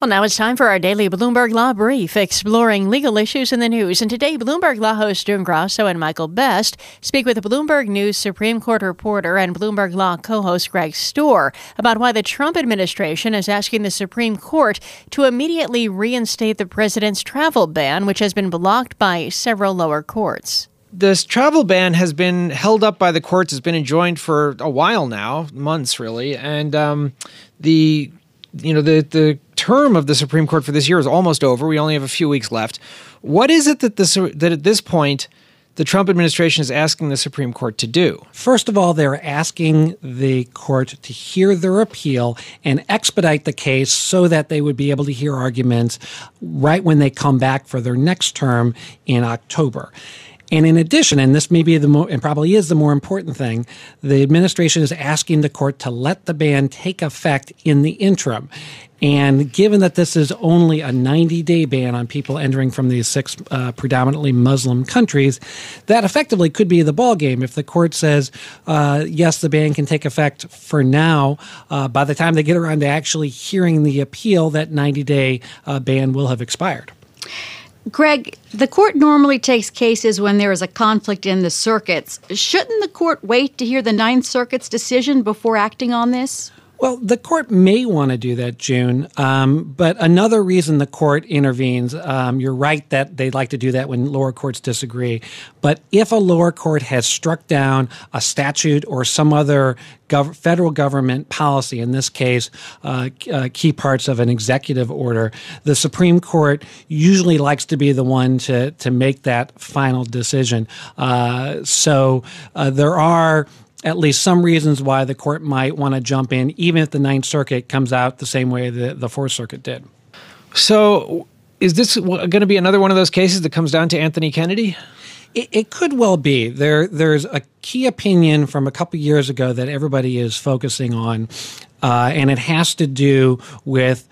Well, now it's time for our daily Bloomberg Law Brief, exploring legal issues in the news. And today, Bloomberg Law host June Grasso and Michael Best speak with Bloomberg News Supreme Court reporter and Bloomberg Law co host Greg Stohr about why the Trump administration is asking the Supreme Court to immediately reinstate the president's travel ban, which has been blocked by several lower courts. This travel ban has been held up by the courts, has been enjoined for a while now, months really. And um, the you know the the term of the Supreme Court for this year is almost over. We only have a few weeks left. What is it that this that at this point the Trump administration is asking the Supreme Court to do? First of all, they're asking the court to hear their appeal and expedite the case so that they would be able to hear arguments right when they come back for their next term in October. And in addition, and this may be the more, and probably is the more important thing, the administration is asking the court to let the ban take effect in the interim. And given that this is only a 90 day ban on people entering from these six uh, predominantly Muslim countries, that effectively could be the ballgame. If the court says, uh, yes, the ban can take effect for now, uh, by the time they get around to actually hearing the appeal, that 90 day uh, ban will have expired. Greg, the court normally takes cases when there is a conflict in the circuits. Shouldn't the court wait to hear the Ninth Circuit's decision before acting on this? Well, the court may want to do that, June. Um, but another reason the court intervenes, um, you're right that they like to do that when lower courts disagree. But if a lower court has struck down a statute or some other gov- federal government policy, in this case, uh, uh, key parts of an executive order, the Supreme Court usually likes to be the one to, to make that final decision. Uh, so uh, there are at least some reasons why the court might want to jump in, even if the Ninth Circuit comes out the same way that the Fourth Circuit did. So, is this going to be another one of those cases that comes down to Anthony Kennedy? It, it could well be. There, there's a key opinion from a couple years ago that everybody is focusing on, uh, and it has to do with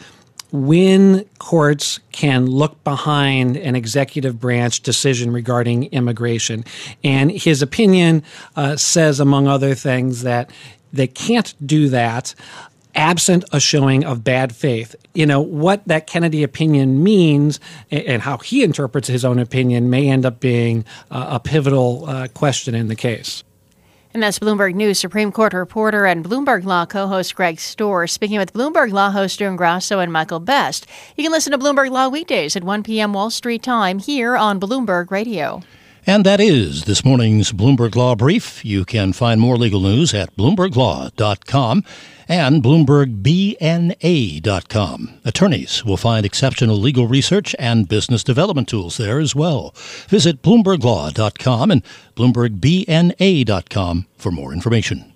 when courts can look behind an executive branch decision regarding immigration. And his opinion uh, says, among other things, that they can't do that absent a showing of bad faith. You know, what that Kennedy opinion means and how he interprets his own opinion may end up being a pivotal uh, question in the case. And that's Bloomberg News Supreme Court reporter and Bloomberg Law co host Greg Stohr speaking with Bloomberg Law host June Grasso and Michael Best. You can listen to Bloomberg Law weekdays at 1 p.m. Wall Street time here on Bloomberg Radio. And that is this morning's Bloomberg Law Brief. You can find more legal news at BloombergLaw.com and BloombergBNA.com. Attorneys will find exceptional legal research and business development tools there as well. Visit BloombergLaw.com and BloombergBNA.com for more information.